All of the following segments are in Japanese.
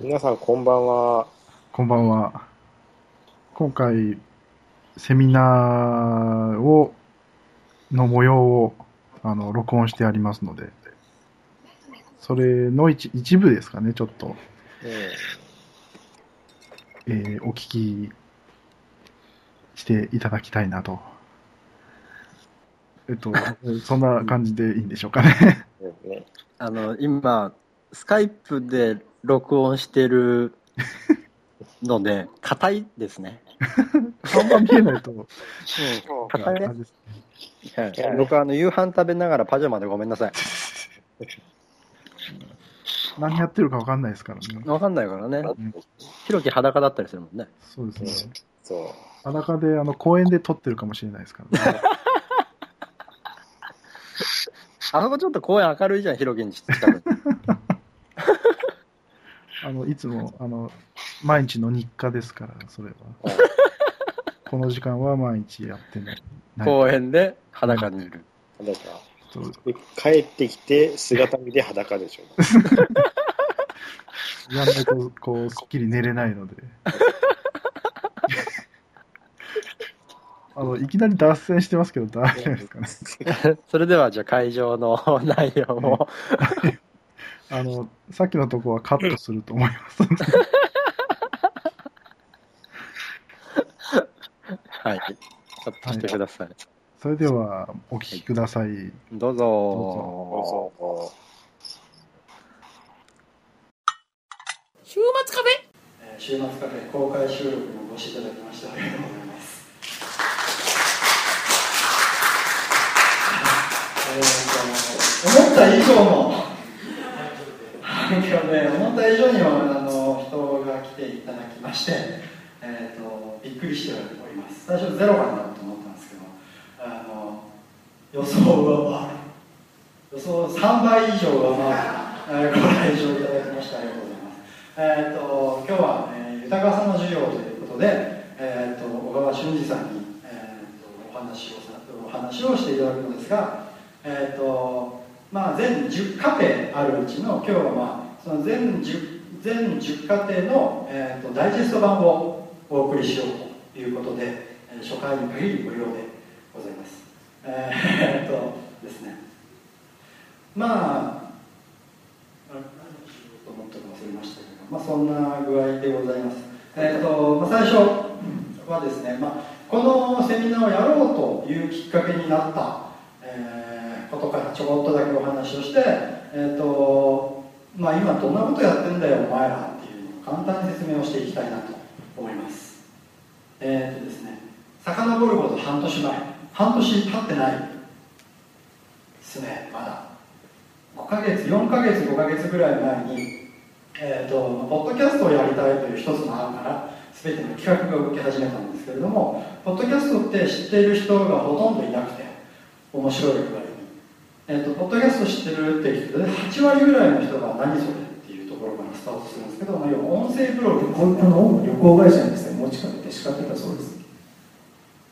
皆さんこんばんは。こんばんは。今回、セミナーを、の模様を、あの、録音してありますので、それの一一部ですかね、ちょっと、えーお聞きしていただきたいなと。えっと、そんな感じでいいんでしょうかね。うん ね、あの、今、スカイプで録音してる ので、硬いですね。看板見えないと、うん、硬いねあれ。ですねはい僕はあの夕飯食べながらパジャマでごめんなさい。何やってるかわかんないですからね。わかんないからね。んひろき裸だったりするもんね。そうですね。そう。裸で、あの、公園で撮ってるかもしれないですからね。あそこちょっと公園明るいじゃん、ひろきに近くに。あの、いつも、あの、毎日の日課ですから、それは。この時間は毎日やってない。公園で裸にいる。だかそう帰ってきて姿見で裸でしょ。やんないと、こう、すっきり寝れないので。あの、いきなり脱線してますけど、大丈夫ですかね。それではじゃあ会場の内容を。あの、さっきのとこはカットすると思います。はい。ちょっとしてください。それでは、お聞きください。どうぞ。どうぞ。週末カフェ？えー週末カフェ公開収録にお越しいただきましてありがとうございます。えーと思った以上の反響で、思った以上にはあの人が来ていただきまして、えー、とびっくりしております。最初ゼロかなと思ったんですけど、あの予想を上回る。予想3倍以上上回る、えーご来場いただきましてありがとうございます。えー、と今日は、えー豊かさの授業ということで、えー、と小川俊二さんに、えー、とお話をさお話をしていただくのですが、えーとまあ、全10課程あるうちの今日は、まあ、その全 10, 全10課程の、えー、とダイジェスト版をお送りしようということで、えー初回に限り無料でございます。えー、っとですねまあ何しようと思ったか忘れましたけど、まあ、そんな具合でございます。えーっとまあ、最初はですね、まあ、このセミナーをやろうというきっかけになった、えーことからちょこっとだけお話をして、えーっとまあ、今どんなことやってんだよお前らっていうのを簡単に説明をしていきたいなと思います。えーっとですね遡ること半年前。半年経ってないですねまだ。5ヶ月4ヶ月5ヶ月ぐらい前にえー、とポッドキャストをやりたいという一つの案から全ての企画が動き始めたんですけれどもポッドキャストって知っている人がほとんどいなくて面白いくらいに、えー、とポッドキャスト知ってるって聞くとね8割ぐらいの人が何それっていうところからスタートするんですけど、まあ、要は音声ブログこのを旅行会社にですね持ちかけて仕掛けたそうです。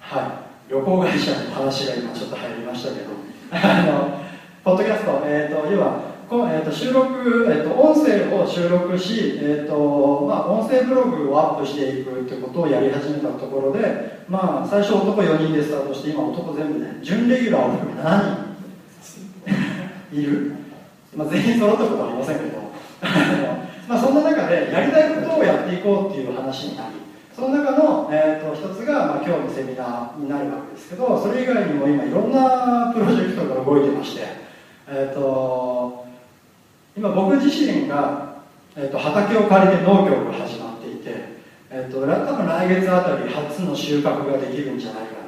はい、旅行会社の話が今ちょっと入りましたけど、あのポッドキャスト、えー、と要はこえー、と収録、えー、と音声を収録し、えーとまあ、音声ブログをアップしていくということをやり始めたところで、まあ、最初男4人でスタートして、今男全部ね、準レギュラーを含め7人いる、まあ、全員揃ったことはありませんけど、まあ、そんな中でやりたいことをやっていこうっていう話になり、その中の、えー、と一つが、まあ、今日のセミナーになるわけですけどそれ以外にも今いろんなプロジェクトが動いてまして、えー、と今僕自身が、えー、と畑を借りて農業が始まっていて、えー、と多分来月あたり初の収穫ができるんじゃないか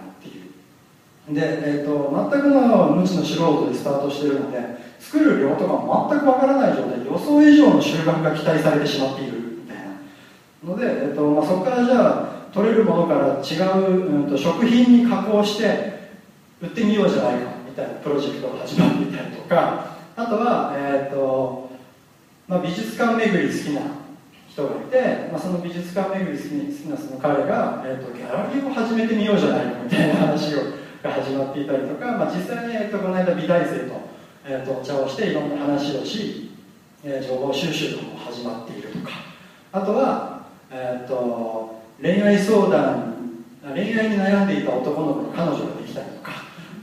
で、えー、と全くの無知の素人でスタートしてるので作る量とかも全くわからない状態予想以上の収穫が期待されてしまっているみたいな。ので、えっとまあ、そこからじゃあ取れるものから違う、うん、と食品に加工して売ってみようじゃないかみたいなプロジェクトが始まっていたりとか。あとは、えっとまあ、美術館巡り好きな人がいて、まあ、その美術館巡り好き好きなその彼が、えっとギャラリーを始めてみようじゃないかみたいな話をが始まっていたりとか、まあ、実際に、えっとこの間美大生と,、えっとお茶をしていろんな話をし、えー情報収集が始まっているとか。あとは、えー、と恋愛相談恋愛に悩んでいた男の子に彼女ができたりとか、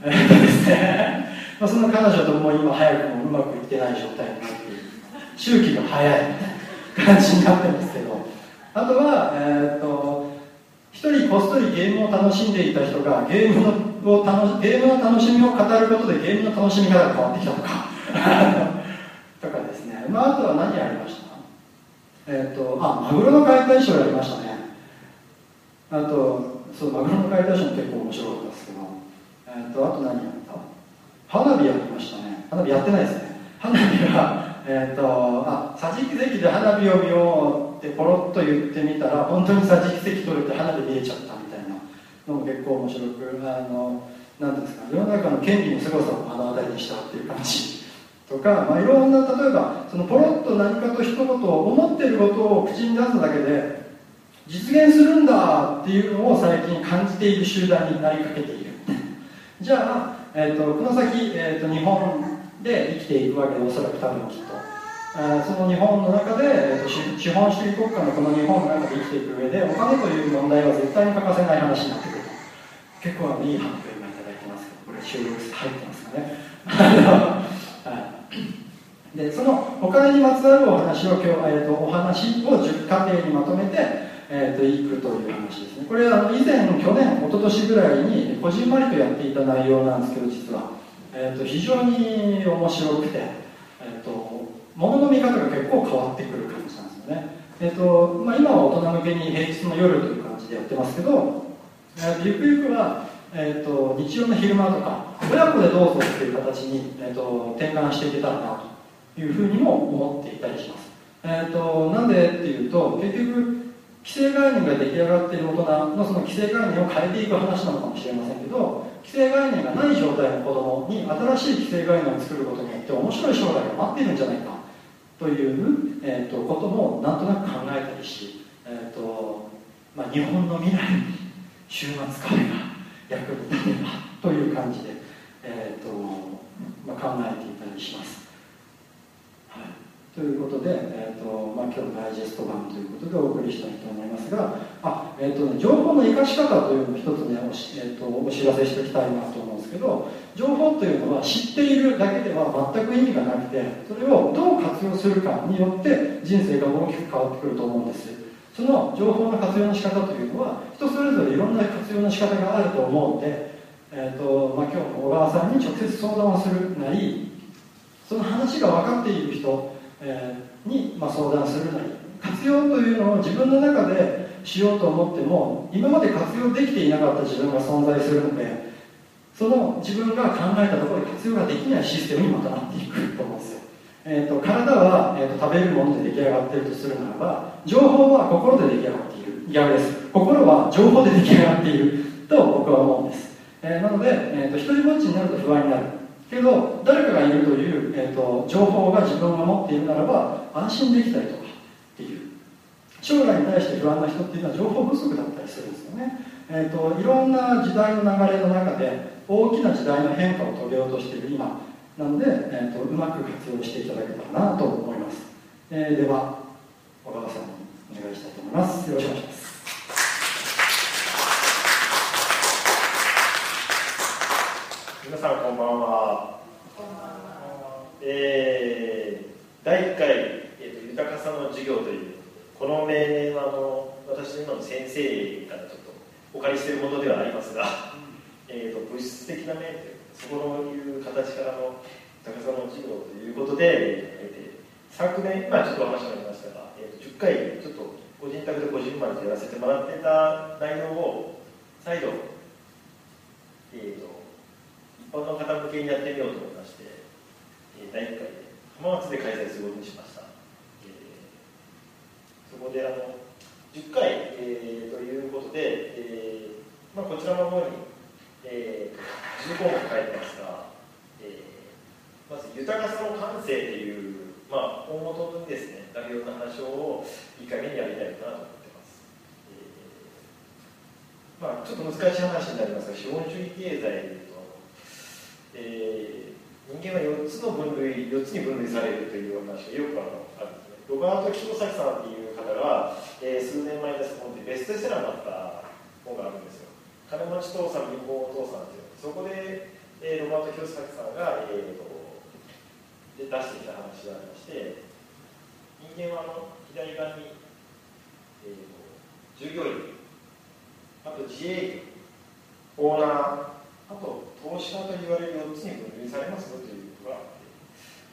えーとですね。まあ、その彼女とも今早くもうまくいってない状態になっている。周期が早い。感じになってるんですけど。あとは、えー、と一人こっそりゲームを楽しんでいた人がゲームのを楽ゲームの楽しみを語ることでゲームの楽しみ方が変わってきたとか。とかですね、まあ、あとは何やりました？えっ、とあマグロの解体ショーやりましたね。あとそうマグロの解体ショーも結構面白かったですけど、えっとあと何やった？花火やりましたね。花火やってないですね。花火がえっ、とあ桟敷席で花火を見ようってポロッと言ってみたら本当に桟敷席取れて花火見えちゃったみたいな。のも結構面白くあのなんですか世の中の権利の凄さを目の当たりにしたっていう感じとか、まあ、いろんな例えばそのポロッと何かと一言思っていることを口に出すだけで実現するんだっていうのを最近感じている集団になりかけている。じゃあ、えーと、この先、えーと、日本で生きていくわけでおそらく多分きっと。その日本の中で、えーと、資本主義国家のこの日本の中で生きていく上でお金という問題は絶対に欠かせない話になってくる。結構いい反応今いただいてますけどこれ収録入ってますかね。でそのお金にまつわるお話を今日、えーと、お話を10過程にまとめて、えーと、いくという話ですね。これは以前去年一昨年ぐらいにこじんまりとやっていた内容なんですけど実は、えーと、非常に面白くて、えー、と物の見方が結構変わってくる感じなんですよね、えーとまあ、今は大人向けに平日の夜という感じでやってますけど、えー、ゆくゆくはえーと、日曜の昼間とか親子でどうぞっていう形に、えーと、転換していけたらなというふうにも思っていたりします、えーと、なんでっていうと結局既成概念が出来上がっている大人のその既成概念を変えていく話なのかもしれませんけど既成概念がない状態の子供に新しい既成概念を作ることによって面白い将来が待っているんじゃないかという、えー、とこともなんとなく考えたりし、えーとまあ、日本の未来週末カフェが役に立てばという感じで、えーとまあ、考えていたりします。はい、ということで、えーとまあ、今日ダイジェスト版ということでお送りしたいと思いますがあ、えーとね、情報の生かし方というのを一つねおし、えーと、お知らせしておきたいなと思うんですけど情報というのは知っているだけでは全く意味がなくてそれをどう活用するかによって人生が大きく変わってくると思うんですその情報の活用の仕方というのは人それぞれいろんな活用の仕方があると思うので、えーとまあ、今日小川さんに直接相談をするなりその話が分かっている人、えー、に、まあ、相談するなり活用というのを自分の中でしようと思っても今まで活用できていなかった自分が存在するのでその自分が考えたところで活用ができないシステムにまたなっていくと思うんですよ。えーと、体は、えーと、食べるもので出来上がっているとするならば情報は心で出来上がっている。逆です。心は情報で出来上がっていると僕は思うんです、えー、なので、えーと、一人ぼっちになると不安になる。けど誰かがいるという、えー、と情報が自分が持っているならば安心できたりとかっていう。将来に対して不安な人っていうのは情報不足だったりするんですよね、えー、といろんな時代の流れの中で大きな時代の変化を遂げようとしている今。なので、えーと、うまく活用していただけたらなと思います、えー、では小川さんにお願いしたいと思います。よろしくお願いします。皆さんこんばんは。えー、第1回、えーと「豊かさの授業」というこの命名はあの私の今の先生からちょっとお借りしているものではありますが、えーと、物質的な面というそういう形からの高さの授業ということで、えー、昨年、今ちょっと話がありましたが、えー、10回ちょっと個人宅で個人丸でやらせてもらってた内容を再度、えーと、一般の方向けにやってみようと思いまして、えー、第1回で浜松で開催することにしました、えー、そこであの10回、えー、ということで、えーまあ、こちらの方にえー、項目書いてますが、えー、まず豊かさの感性という、まあ、大元にですね、なるような話をいい加減にやりたいなと思ってます。えー、まあ、ちょっと難しい話になりますが、資本主義経済でいうと、えー、人間は4つの分類、4つに分類されるという話がよくあるんですね。ロバート・キトサキさんっていう方が、えー数年前に出した本でベストセラーになった本があるんですよ金持ち父さん貧乏お父さんっていうそこで、えーロバート清崎さんが、えーとで出してきた話がありまして人間はあの左側に、えーと従業員あと自営業オーナーあと投資家と言われる4つに分類されますよということがあって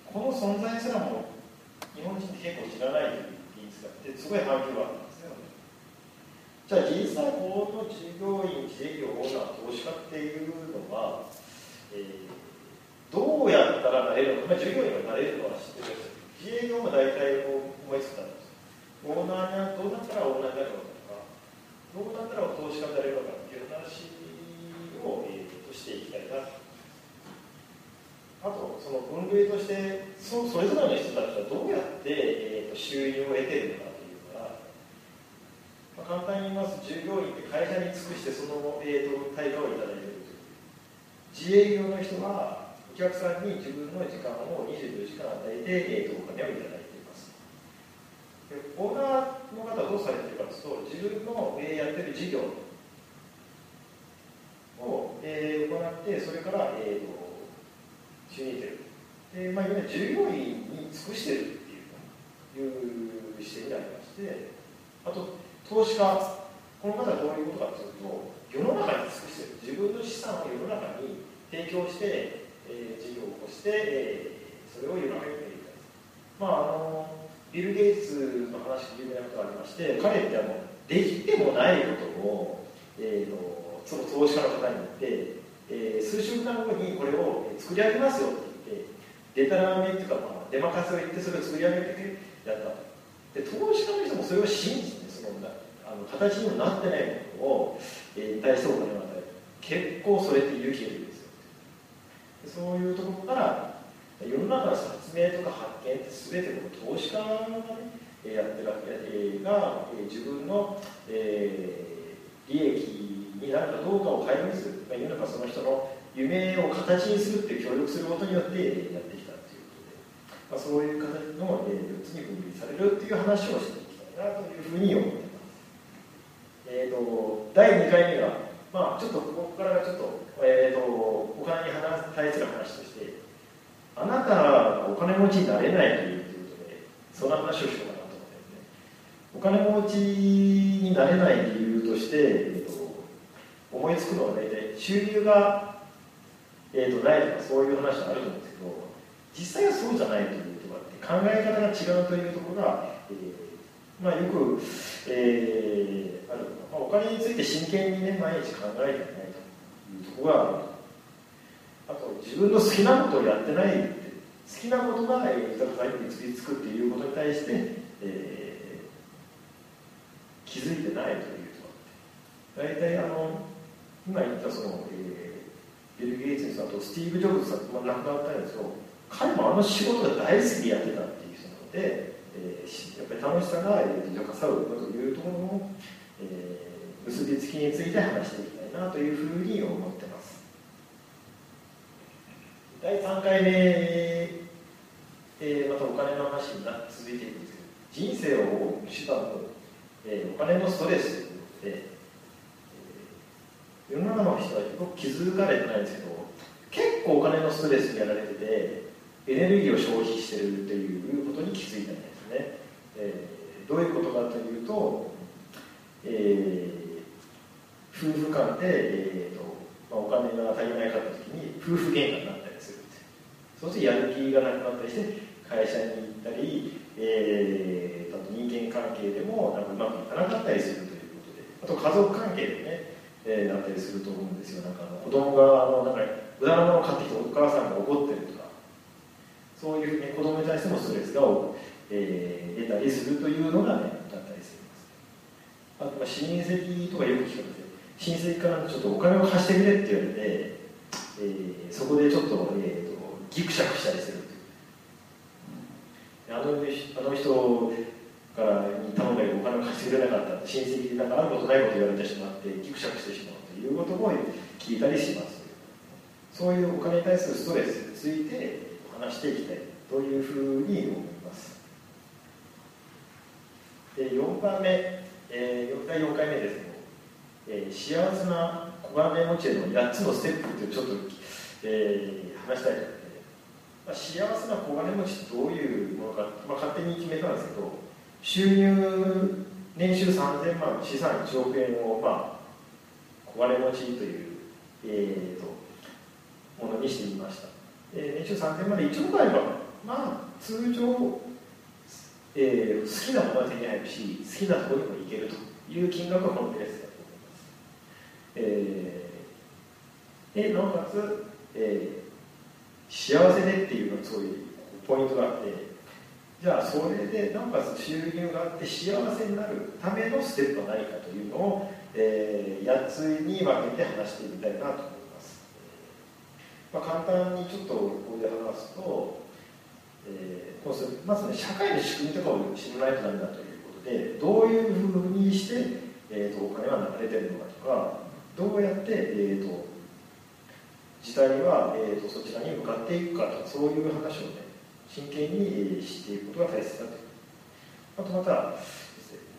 この存在すらも日本人って結構知らないという技術があってすごい反響があった。じゃあ実際この従業員自営業オーナー投資家っていうのは、えーどうやったらなれるのか、まあ、従業員がなれるのは知ってるんですけど自営業も大体思いつくたんです。オーナーにどうなったらオーナーになるのかとかどうなったら投資家になれるのかっていう話を、えーとしていきたいな。とあとその分類としてそそれぞれの人たちはどうやって、えーと収入を得ているのか、簡単に言います。従業員って会社に尽くしてその、えー、と対価をいただいている自営業の人はお客さんに自分の時間を24時間与えて、えー、とお金をいただいています。でオーナーの方はどうされているかというと自分の、えーやってる事業を、えー行ってそれから、えー、と。収入得てるで、まあ、いわゆる従業員に尽くしてるっていういう視点になりましてあと投資家この方はどういうことかというと世の中に尽くしてる自分の資産を世の中に提供して、えー事業を起こして、えーそれを世の中に提供まああのビル・ゲイツの話で有名なことがありまして彼ってあのできてもないことを、えーとその投資家の方に言って、えー数週間後にこれを作り上げますよって言ってデタラメっていうか、まあ、出任せを言ってそれを作り上げてやったと。で投資家の人もそれを信じそのなあの形にもなってないものを、えー対してお金を与える結構それって勇気がいるんですよそういうところから世の中の発明とか発見って全てこの投資家がねやってるわけえーが、えー自分の、えー利益になるかどうかを解明する、まあ、世の中その人の夢を形にするって協力することによってやってきたということで、まあ、そういう形の、4つに分類されるっていう話をしていきたいなというふうに思っています。えー、と第2回目は、まあ、ちょっとここからちょっと,、えー、とお金に話対する話としてあなたがお金持ちになれないということでそんな話をしようかなと思ってですねお金持ちになれない理由として、えー、と思いつくのは大体収入が、えー、とないとかそういう話があると思うんですけど実際はそうじゃないというところがあって考え方が違うというところが、えーまあ、よく、えーある、まあ、お金について真剣にね毎日考えていないというところがあるあと自分の好きなことをやってないって好きなことが豊かさに結びつくっていうことに対して、えー気づいてないというところ大体あの今言ったその、えービル・ゲイツにさとスティーブ・ジョブズさん、まあ、亡くなったんですけど彼もあの仕事が大好きでやってたっていう人なので、えーやっぱり楽しさがえー豊かさを生むというところの、えー結びつきについて話していきたいなというふうに思ってます。第3回目、えーまたお金の話にな続いていくんですけど人生を追う手段の、えーお金のストレスで、えー世の中の人はよ。く気づかれてないんですけど結構お金のストレスにやられててエネルギーを消費してるということに気づいたんですね、えーどういうことかというと、えー夫婦間で、えーとまあ、お金が足りないかった時に夫婦喧嘩になったりするそうするとやる気がなくなったりして会社に行ったり、えー、と人間関係でもなんかうまくいかなかったりするということで。あと家族関係でね、えーなったりすると思うんですよ。なんかあの子供があのなんか無駄なものを買ってきてお母さんが怒ってるとか。そういう、ね、子供に対してもストレスが、えー出たりするというのがねだったりするんです。あとまあ親戚とかよく聞くんですよ。親戚からちょっとお金を貸してくれって言われて、えーそこでちょっと,、えーとギクシャクしたりするあのあの人からに頼んだけどお金を貸してくれなかった親戚でなんかあることないこと言われてしまってギクシャクしてしまうということも聞いたりします。そういうお金に対するストレスについて話していきたいというふうに思います。で4番目、えー、第4回目ですけど、えー、幸せな小金持ちへの8つのステップっていうちょっと、えー、話したいと思って、まあ、幸せな小金持ちってどういうものか、まあ、勝手に決めたんですけど収入年収3000万資産1億円を、まあ、小金持ちという、えーと、ものにしてみました、えー、年収3000万で1億あればまあ通常えー、好きなものは手に入るし好きなところにも行けるという金額がこのペースだと思います、えー、でなおかつ、えー、幸せでっていうのはそういうポイントがあってじゃあそれでなおかつ収入があって幸せになるためのステップは何かというのを、えー、8つに分けて話してみたいなと思います、まあ、簡単にちょっとここで話すとえー、こうする。まず、ね、社会の仕組みとかを知らないとダメだということでどういうふうにして、えーと、お金は流れてるのかとかどうやって、えーと、時代は、えーと、そちらに向かっていくかとかそういう話をね真剣に、えー、知っていくことが大切だとあとまた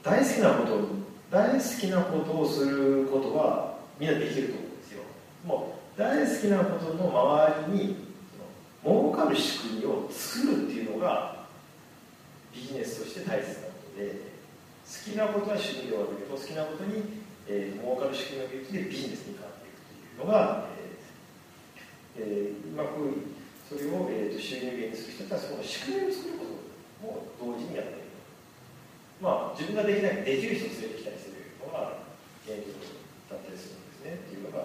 大好きなこと大好きなことをすることはみんなできると思うんですよ。もう大好きなことの周りに儲かる仕組みを作るっていうのがビジネスとして大切なことで好きなことは趣味で終わるけど好きなことに、えー、儲かる仕組みを見るでビジネスに変わっていくというのが、えーえー、うまくそれを、えーと、収入源にする人たちはその仕組みを作ることも同時にやっているまあ自分ができないできる人を連れてきたりするのが現状だったりするんですね。っていうのが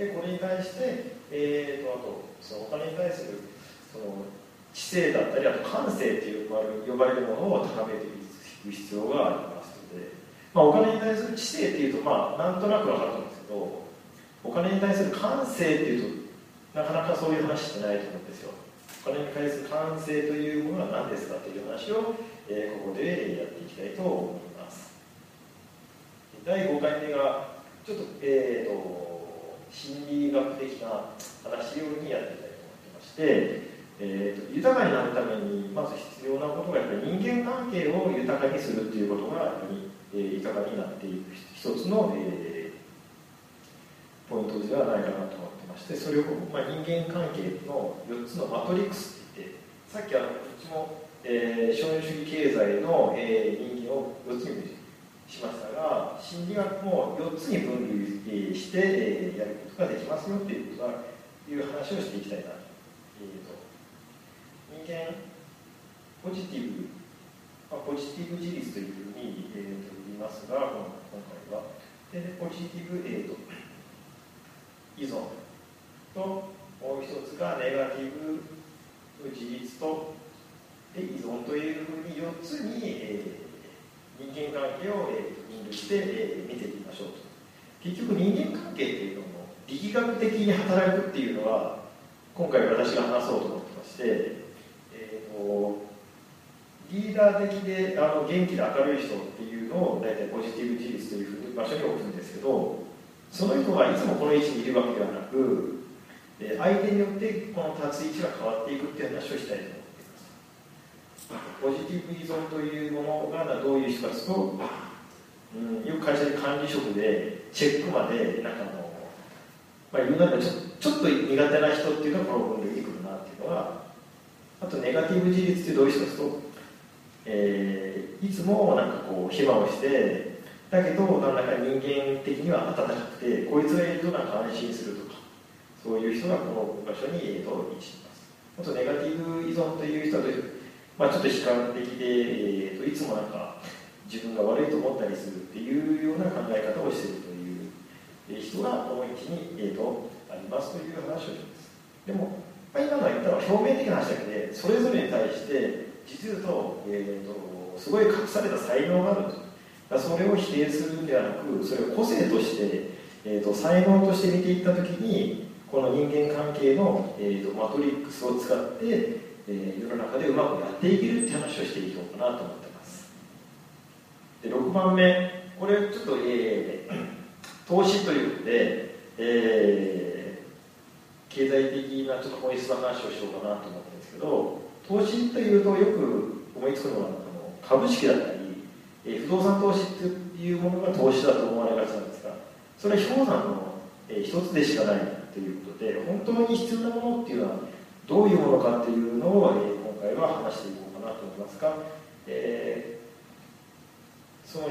でこれに対して、えーと、あとそのお金に対するその知性だったりあと感性っていう呼ばれるものを高めていく必要がありますので、まあ、お金に対する知性っていうとまあなんとなく分かると思うんですけどお金に対する感性っていうとなかなかそういう話ってないと思うんですよ。お金に対する感性というものは何ですかという話を、えー、ここでやっていきたいと思います。第5回目がちょっとえっ、ー、と心理学的な話ようにやっていきたいと思ってまして、えーと、豊かになるためにまず必要なことがやっぱり人間関係を豊かにするということがえー、豊かになっていく一つの、えー、ポイントではないかなと思ってましてそれを、まあ、人間関係の4つのマトリックスって言ってさっきあのこっちも、えー、商業主義経済の、えー、人間を4つにしましたが心理学も4つに分類して、えやることができますよということがいう話をしていきたいなと,、えーと、人間ポジティブ、まあ、ポジティブ自立というふうに、えー、と言いますが今回は。でポジティブ、えーと、依存ともう一つがネガティブ自立とで依存というふうに4つに、えー人間関係を、えー、分類して、え、見ていきましょうと結局人間関係っていうのも力学的に働くっていうのは今回私が話そうと思ってまして、えーと、リーダー的であの元気で明るい人っていうのを大体ポジティブ自立というふうに場所に置くんですけどその人がいつもこの位置にいるわけではなく相手によってこの立つ位置が変わっていくっていう話をしたいと。思いますポジティブ依存というものがどういう人かというと、うん、よく会社で管理職でチェックまでなんかもう、まあ、言うならちょちょっと苦手な人っていうのはこの分類に来るなっていうのはあとネガティブ自立ってどういう人かというと、えー、いつもなんかこう暇をしてだけど何らか人間的には温かくてこいつがいるとなんか安心するとかそういう人がこの場所に、えー、と位置します。あとネガティブ依存という人はどういうまあ、ちょっと悲観的で、えーと、いつもなんか自分が悪いと思ったりするっていうような考え方をしているという人がこの位置に、えーと、ありますという話をします。でも、まあ、今の言ったのは表面的な話だけでそれぞれに対して実言うと,、えーと、すごい隠された才能があると。それを否定するんではなくそれを個性として、えー、と才能として見ていった時にこの人間関係の、えー、とマトリックスを使ってえー、世の中でうまくやっていけるって話をしていこうかなと思ってます。で6番目これちょっと、えー、投資ということで、えー、経済的なちょっと本質の話をしようかなと思ってるんですけど投資というとよく思いつくのはあの株式だったりえー不動産投資っていうものが投資だと思われがちなんですがそれは氷山の、えー一つでしかないということで本当に必要なものっていうのはどういうものかっていうのを、えー今回は話していこうかなと思いますが、えーその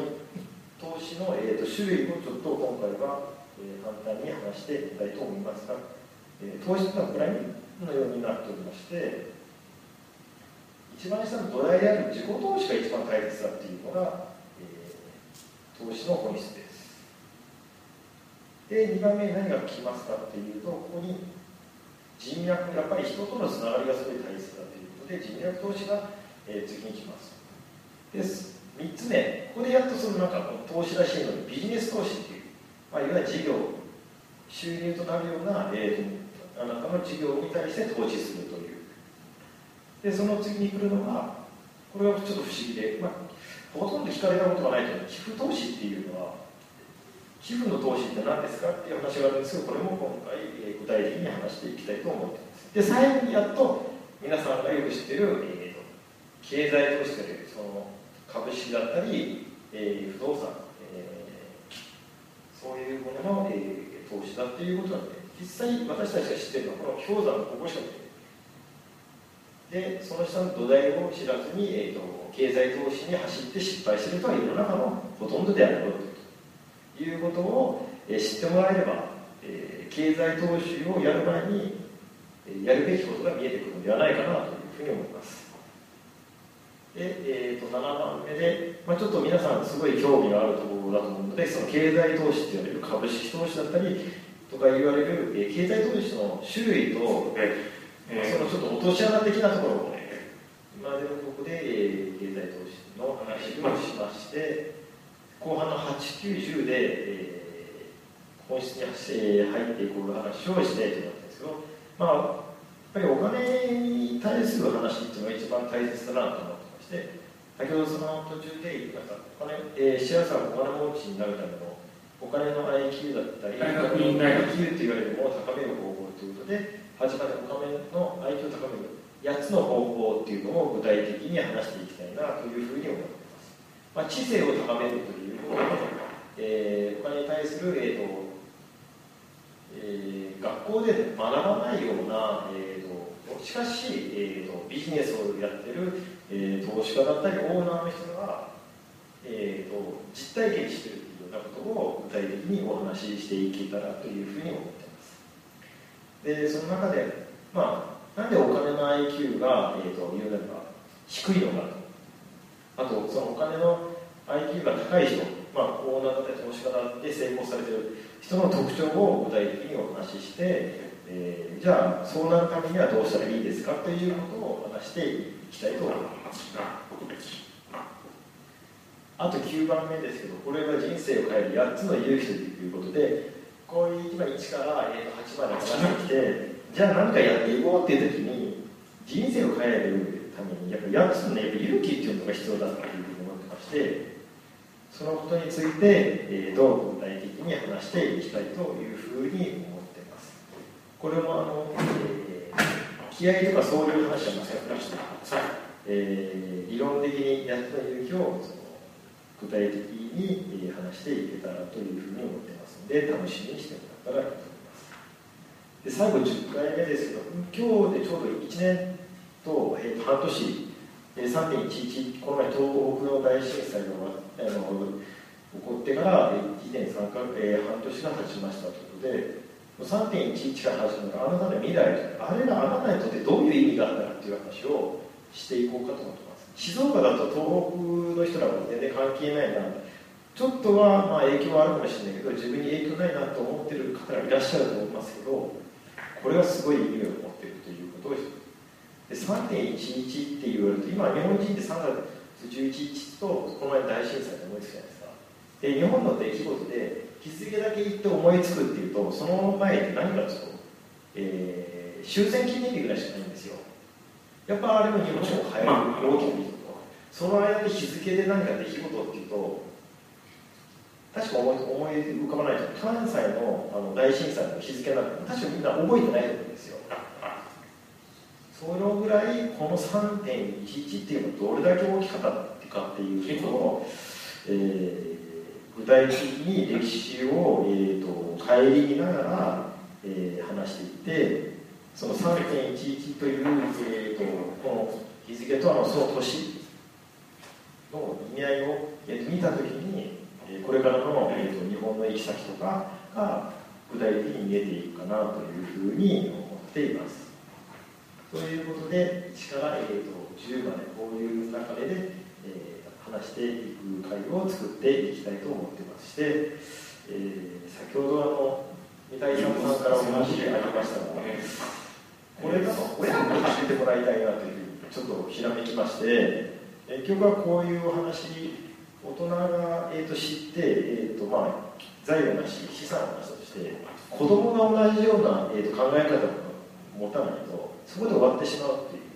投資の、えー、と種類をちょっと今回は、えー簡単に話してみたいと思いますが、えー投資というのはプライムのようになっておりまして一番下の土台である自己投資が一番大切だっていうのが、えー投資の本質です。で2番目に何が来ますかっていうとここに人脈やっぱり人とのつながりがすごい大切だということで人脈投資が、えー次に来ます。です3つ目ここでやっとそのなんかこの投資らしいのでビジネス投資っていう、まあ、いわゆる事業収入となるような、えー、あなたの事業に対して投資するという。でその次に来るのがこれはちょっと不思議で、まあ、ほとんど聞かれたことがないけど寄付投資っていうのは寄付の投資って何ですかっていう話があるんですけどこれも今回、えー具体的に話していきたいと思っていますで最後にやっと皆さんがよく知ってる、えーと経済投資というその株式だったり、えー不動産、えーそういうものの、えー投資だっていうことなんで実際私たちが知ってるのはこの氷山のここしか見てないでその下の土台を知らずに、えー、と経済投資に走って失敗してる人は世の中のほとんどであるということを、えー知ってもらえれば、えー経済投資をやる前に、えーやるべきことが見えてくるのではないかなというふうに思います。で、えー、と7番目で、まあ、ちょっと皆さんすごい興味があるところだと思うのでその経済投資って言われる株式投資だったりとか言われる、えー経済投資の種類と、えーそのちょっと落とし穴的なところをね今でもここで、えー経済投資の話をしまして後半の890で、えー本質にえー入っていこう話をしたいと思うんですけどまあやっぱりお金に対する話っていうのが一番大切だなと思ってまして先ほどその途中で言いましたお金、えー、シェアさんがお金持ちになるためのお金の IQ だったり大学院 IQ と言われるものを高める方法ということで始まりお金の IQ を高める8つの方法っていうのを具体的に話していきたいなというふうに思っています、まあ、知性を高めるということで、えーお金に対する、えーとえー学校で学ばないような、えーとしかし、えーとビジネスをやってる、えー投資家だったりオーナーの人が、えーと実体験してるというようなことを具体的にお話ししていけたらというふうに思っています。でその中で、まあ、なんでお金の IQ が、えー、と言うなれば低いのかと。あとそのお金の IQ が高い人、まあ、オーナーだったり投資家だって成功されている。人の特徴を具体的にお話しして、えーじゃあそうなるためにはどうしたらいいですかということを話していきたいと思います。あと9番目ですけどこれは人生を変える8つの勇気ということでこういう今1から、えー、8まで話してきてじゃあ何かやっていこうっていう時に人生を変えるためにやっぱ8つの、ね、勇気っていうのが必要だというふうに思ってましてそのことについて、えー、どう具体的に話していきたいというふうに思ってます。これもあの、えー気合とかそういう話はまさなくてえー理論的に8つの勇気をその具体的に話していけたらというふうに思ってます。ので楽しみにしてもらったらと思います。で最後10回目ですけど今日でちょうど1年と,、えー半年えー3.11この前東北の大震災が終わあ起こってからえー1年3か、えー半年が経ちましたということで3.11から始まるあなたの未来あれがあなたにとってどういう意味があったかっていう話をしていこうかと思ってます。静岡だと東北の人らは全然関係ないな。ちょっとはまあ影響はあるかもしれないけど自分に影響ないなと思ってる方がいらっしゃると思いますけどこれはすごい意味を持っているということをで3.11って言われると今日本人って3月11日とこの前大震災で思いつくじゃないですか。で日本の出来事で日付だけ言って思いつくっていうとその前って何かというと、えー終戦記念日ぐらいしかないんですよ。やっぱあれも日本を変えるまあ大きな出来事その間で日付で何か出来事っていうと確か思い思い浮かばないと関西のあの大震災の日付なんて確かみんな覚えてないと思うんですよそのぐらいこの3.11っていうのはどれだけ大きかったかっていうのを具体的に歴史を、えー、と顧みながら、えー話していってその3.11という、えー、とこの日付とあのその年の意味合いを、えーと見たときに、これからの、えー、と日本の行き先とかが具体的に見えていくかなというふうに思っています。ということで、1から、えー、と10までこういう流れで、えー話していく会を作っていきたいと思ってまして、えー先ほどあの三谷さんからお話がありましたが、これだと親に教えてもらいたいなというふうにちょっとひらめきまして、結局はこういうお話、大人が、えー、と知って、えーとまあ、財務なし、資産をなしとして、子供が同じような、えー、と考え方を持たないと、そこで終わってしまうっていう。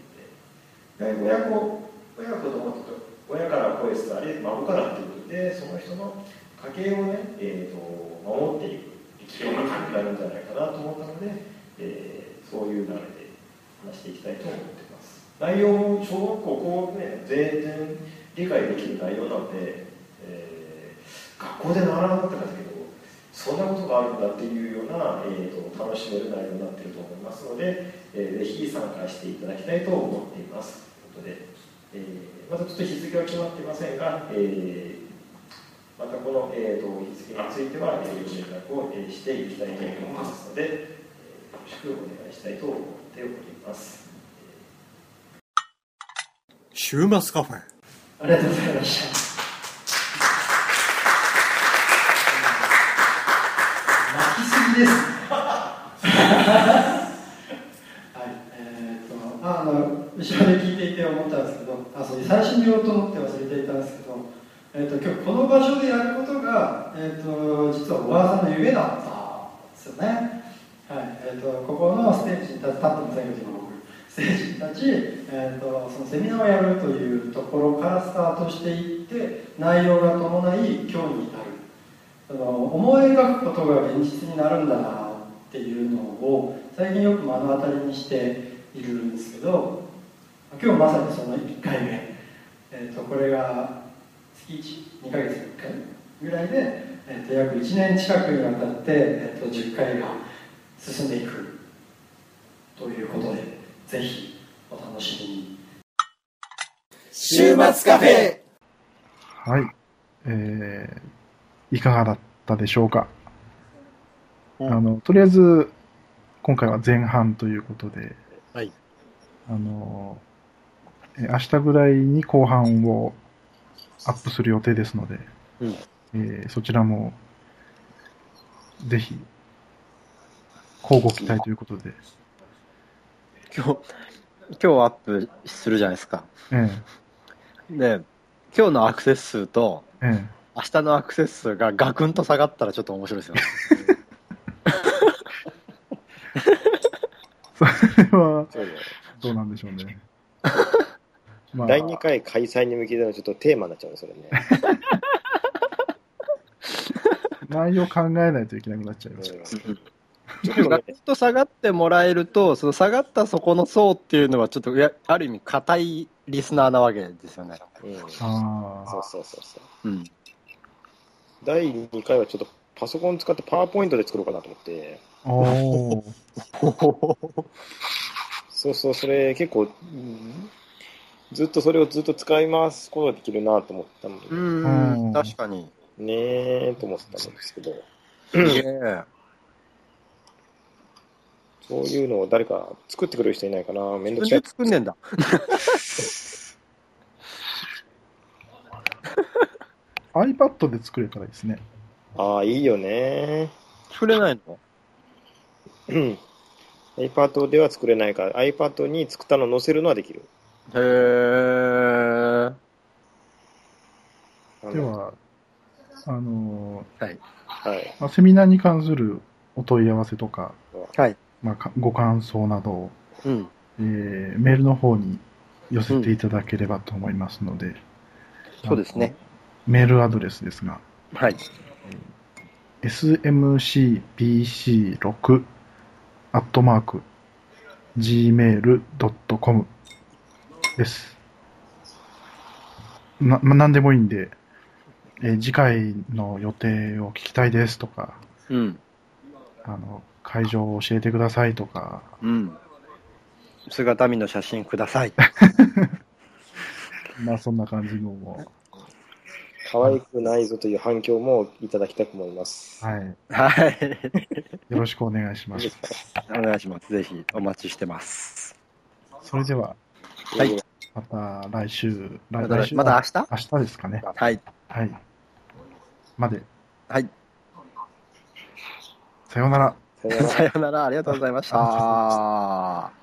ので、親子親子供とか親から声伝わり孫からっていうことでその人の家計をね、えー、と守っていく生き方になるんじゃないかなと思ったので、えーそういう流れで話していきたいと思ってます。内容も小学校こうね全然理解できる内容なので、えー学校で習わなかったけどそんなことがあるんだっていうような、えー、と楽しめる内容になっていると思いますので、えーぜひ参加していただきたいと思っていますということで、えーまたちょっと日付は決まっていませんが、えーまたこの、えー、と日付については、えー、ご連絡を、えーしていきたいと思いますので、えーよろしくお願いしたいと思っております。週末カフェ。ありがとうございました。きすぎです。はい、えー、と、あの、後ろで聞いていて思ったんですけど、あ、そう、最初に言おうと思って忘れていたんですけど。えー、と、今日この場所でやることが、えー、と、実は小川さんの夢だったんですよね。はい、えー、と、ここのステージに立って、立ってませんけど、今僕。ステージに立ち、えー、とそのセミナーをやるというところからスタートしていって内容が伴い今日に至るその思い描くことが現実になるんだなっていうのを最近よく目の当たりにしているんですけど今日まさにその1回目、えー、とこれが月12ヶ月に1回ぐらいで、えー、と約1年近くにわたって、えー、と10回が進んでいくということでぜひお楽しみに。週末カフェ。はい。えー、いかがだったでしょうか？うんあの、とりあえず、今回は前半ということで、はい。あの、えー明日ぐらいに後半をアップする予定ですので、うんえーそちらも、ぜひ、交互期待ということで、今日、今日アップするじゃないですか。えで、今日のアクセス数と、ええ明日のアクセス数がガクンと下がったらちょっと面白いですよね。それは、そうねどうなんでしょうね。まあ第2回開催に向けてのちょっとテーマになっちゃうね、それね。内容考えないといけなくなっちゃいます。うんガクンと下がってもらえると、その下がったそこの層っていうのはちょっと、いやある意味硬いリスナーなわけですよね。うんあそうそうそうそう。うん。第2回はちょっとパソコン使ってパワーポイントで作ろうかなと思って、そうそう、それ結構、うんずっとそれをずっと使い回すことができるなと思ったので、ううん。ん、確かに。ねえと思ってたんですけど、そういうのを誰か作ってくれる人いないかな、めんどく自さい。作んねんだ。iPad で作れたらいいですね。ああ、いいよね。作れないの？うん。iPad では作れないから、iPad に作ったのを載せるのはできる。へー。あのでは、あのはい。はい。まあ、セミナーに関するお問い合わせとか、はい。まあか、ご感想などを、うん。えーメールの方に寄せていただければと思いますので、そうですね。メールアドレスですが、はい。smcpc6 アットマーク gmail.com です。な、まあ、なんでもいいんで、えー次回の予定を聞きたいですとか、うん。あの、会場を教えてくださいとか、うん。姿見の写真ください。まあそんな感じのも、可愛くないぞという反響もいただきたく思います。はい。はい。よろしくお願いします。お願いします。ぜひお待ちしてます。それでは、はい。また来週、ま来来週だまだ明日？明日ですかね。はい。はい。まで、はい。さようなら。さよならさようなら。ありがとうございました。